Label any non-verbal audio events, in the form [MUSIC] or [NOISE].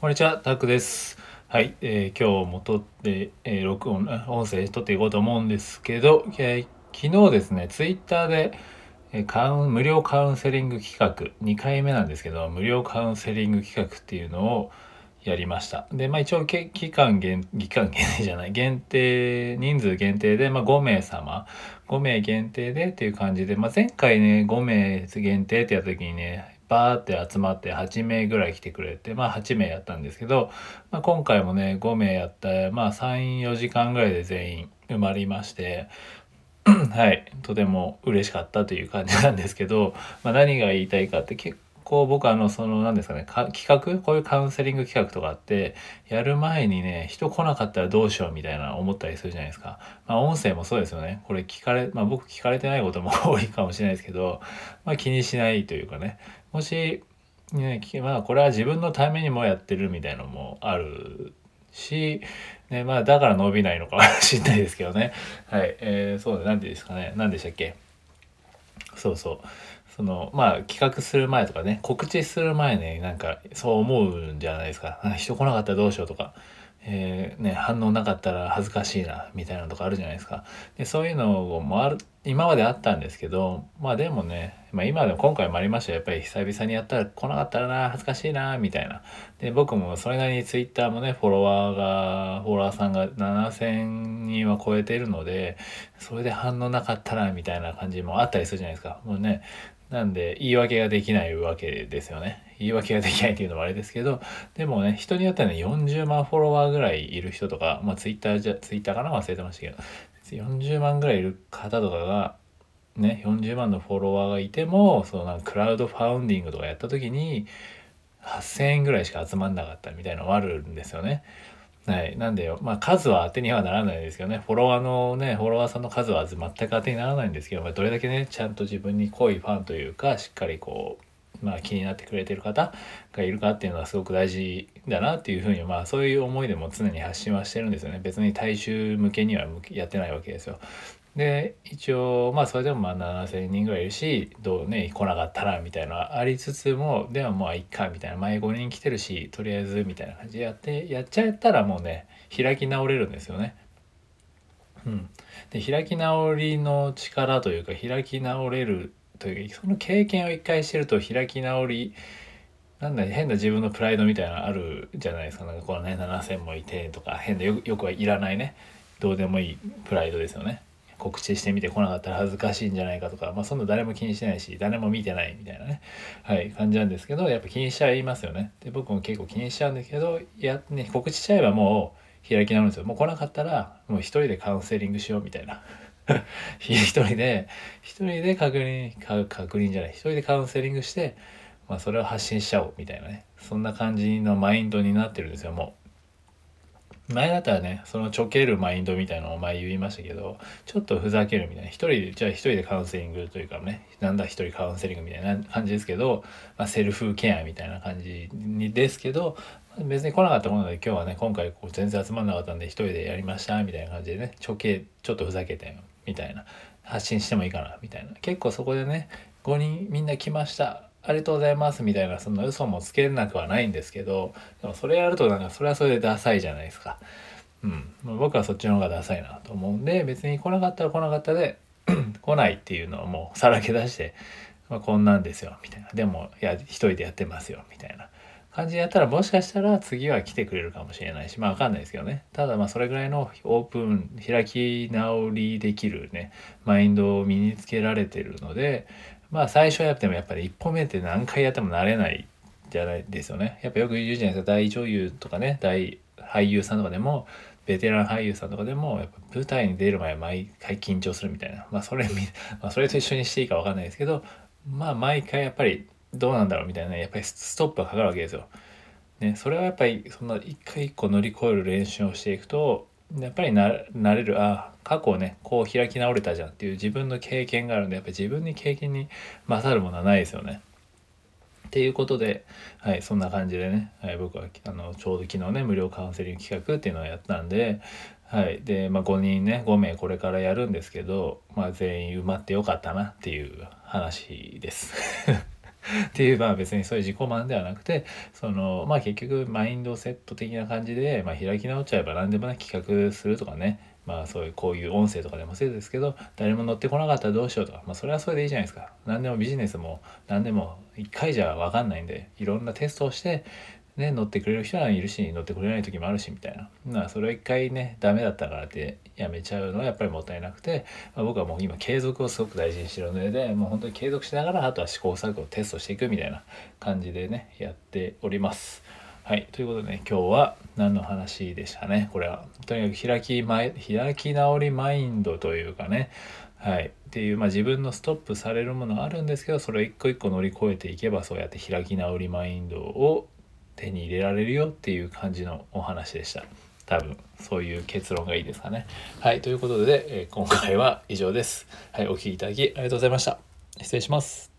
こんにちは、タクです。はい、えー、今日も撮って、えー、録音、音声撮っていこうと思うんですけど、えー、昨日ですね、ツイッターで、えー、カウン無料カウンセリング企画、2回目なんですけど、無料カウンセリング企画っていうのをやりました。で、まあ一応、期間限、期間限定じゃない、限定、人数限定で、まあ5名様、5名限定でっていう感じで、まあ前回ね、5名限定ってやった時にね、バーって集まって8名ぐらい来てくれてまあ8名やったんですけど、まあ、今回もね5名やったまあ34時間ぐらいで全員埋まりまして [CLEARS THROAT] はいとても嬉しかったという感じなんですけど、まあ、何が言いたいかって結構僕あのその何ですかね企画？こういうカウンセリング企画とかあってやる前にね人来なかったらどうしようみたいな思ったりするじゃないですか。まあ音声もそうですよね。これ聞かれまあ僕聞かれてないことも [LAUGHS] 多いかもしれないですけど、まあ、気にしないというかねもしねまあこれは自分のためにもやってるみたいなのもあるし、ね、まあだから伸びないのかもしれないですけどね。はい。えー、そうで、何て言うんですかね。何でしたっけ？そうそう。そのまあ企画する前とかね告知する前になんかそう思うんじゃないですか。人来なかったらどうしようとか、えー、ね、反応なかったら恥ずかしいなみたいなのとかあるじゃないですか。でそういうのもある今まであったんですけどまあでもね、まあ、今でも今回もありましたやっぱり久々にやったら来なかったらな恥ずかしいなみたいな。で僕もそれなりに Twitter もねフォロワーがフォロワーさんが7,000人は超えているのでそれで反応なかったらみたいな感じもあったりするじゃないですか。もうねなんで言い訳ができないわけですよね。言い訳ができないっていうのもあれですけど、でもね、人によってはね、40万フォロワーぐらいいる人とか、まあツイッターじゃ、ツイッターかな？忘れてましたけど、40万ぐらいいる方とかが、ね、40万のフォロワーがいても、そのなんかクラウドファウンディングとかやった時に、8000円ぐらいしか集まんなかったみたいなのもあるんですよね。はい。なんで、まあ数は当てにはならないですけどね、フォロワーのね、フォロワーさんの数は全く当てにならないんですけど、ま、どれだけね、ちゃんと自分に濃いファンというか、しっかりこう、まあ気になってくれてる方がいるかっていうのはすごく大事だなっていうふうに、まあそういう思いでも常に発信はしてるんですよね。別に大衆向けにはやってないわけですよ。で一応まあそれでもまあ7,000人ぐらいいるしどうね来なかったらみたいなのありつつもでもまあいっかみたいな前5人来てるしとりあえずみたいな感じでやってやっちゃったらもうね開き直れるんですよね。うん、で開き直りの力というか開き直れるというその経験を一回してると開き直りなんだ変な自分のプライドみたいなのあるじゃないですかなんかこのね7,000もいてとか変なよくはいらないねどうでもいいプライドですよね。告知してみてこなかったら恥ずかしいんじゃないかとか、まあ、そんな誰も気にしてないし誰も見てないみたいなね、はい、感じなんですけどやっぱ気にしちゃいますよね。で僕も結構気にしちゃうんですけどや、ね、告知しちゃえばもう開き直るんですよ。もう来なかったらもう一人でカウンセリングしようみたいな。[LAUGHS] 一人で一人で確認確認じゃない一人でカウンセリングして、まあ、それを発信しちゃおうみたいなねそんな感じのマインドになってるんですよもう。前だったらねそのちょけるマインドみたいなのを前言いましたけどちょっとふざけるみたいな一人でじゃあ一人でカウンセリングというかねなんだ一人カウンセリングみたいな感じですけど、まあ、セルフケアみたいな感じにですけど別に来なかったもので今日はね今回こう全然集まんなかったんで一人でやりましたみたいな感じでねちょけちょっとふざけてみたいな発信してもいいかなみたいな。結構そこでね5人みんな来ました。ありがとうございますみたいなそんな嘘もつけなくはないんですけどでもそれやるとなんかそれはそれでダサいじゃないですか。うん、僕はそっちの方がダサいなと思うんで別に来なかったら来なかったで [CLEARS THROAT] 来ないっていうのをもうさらけ出して、まあ、こんなんですよみたいな。でもいや一人でやってますよみたいな感じでやったらもしかしたら次は来てくれるかもしれないしまあ分かんないですけどね。ただまあそれぐらいのオープン開き直りできるねマインドを身につけられてるのでまあ最初やってもやっぱり一歩目って何回やってもなれないじゃないですよね。やっぱよく言うじゃないですか大女優とかね大俳優さんとかでもベテラン俳優さんとかでもやっぱ舞台に出る前毎回緊張するみたいなまあそれ [LAUGHS] まあそれと一緒にしていいか分かんないですけどまあ毎回やっぱりどうなんだろうみたいなやっぱりストップがかかるわけですよ。ね、それはやっぱりそんな一回一個乗り越える練習をしていくとやっぱりなれるあ過去ねこう開き直れたじゃんっていう自分の経験があるんでやっぱり自分に経験に勝るものはないですよね。っていうことで、はい、そんな感じでね、はい、僕はあのちょうど昨日ね無料カウンセリング企画っていうのをやったんで、はいでまあ、5人ね5名これからやるんですけど、まあ、全員埋まってよかったなっていう話です。っていうまあ別にそういう自己満ではなくてそのまあ結局マインドセット的な感じで、まあ、開き直っちゃえば何でもない企画するとかね。まあそういうこういう音声とかでもせいですけど誰も乗ってこなかったらどうしようとか。まあそれはそれでいいじゃないですか。何でもビジネスも何でも1回じゃ分かんないんでいろんなテストをしてね、乗ってくれる人はいるし乗ってくれない時もあるしみたいなまあそれを一回ねダメだったからってやめちゃうのはやっぱりもったいなくて、まあ、僕はもう今継続をすごく大事にしてるのでもう本当に継続しながらあとは試行錯誤をテストしていくみたいな感じでねやっております。はい。ということでね、今日は何の話でしたね？これは、とにかく開き前、開き直りマインドというかね、はい。っていう、まあ自分のストップされるものあるんですけど、それを一個一個乗り越えていけば、そうやって開き直りマインドを手に入れられるよっていう感じのお話でした。多分そういう結論がいいですかね。はい。ということで、えー、今回は以上です。はい。お聴きいただきありがとうございました。失礼します。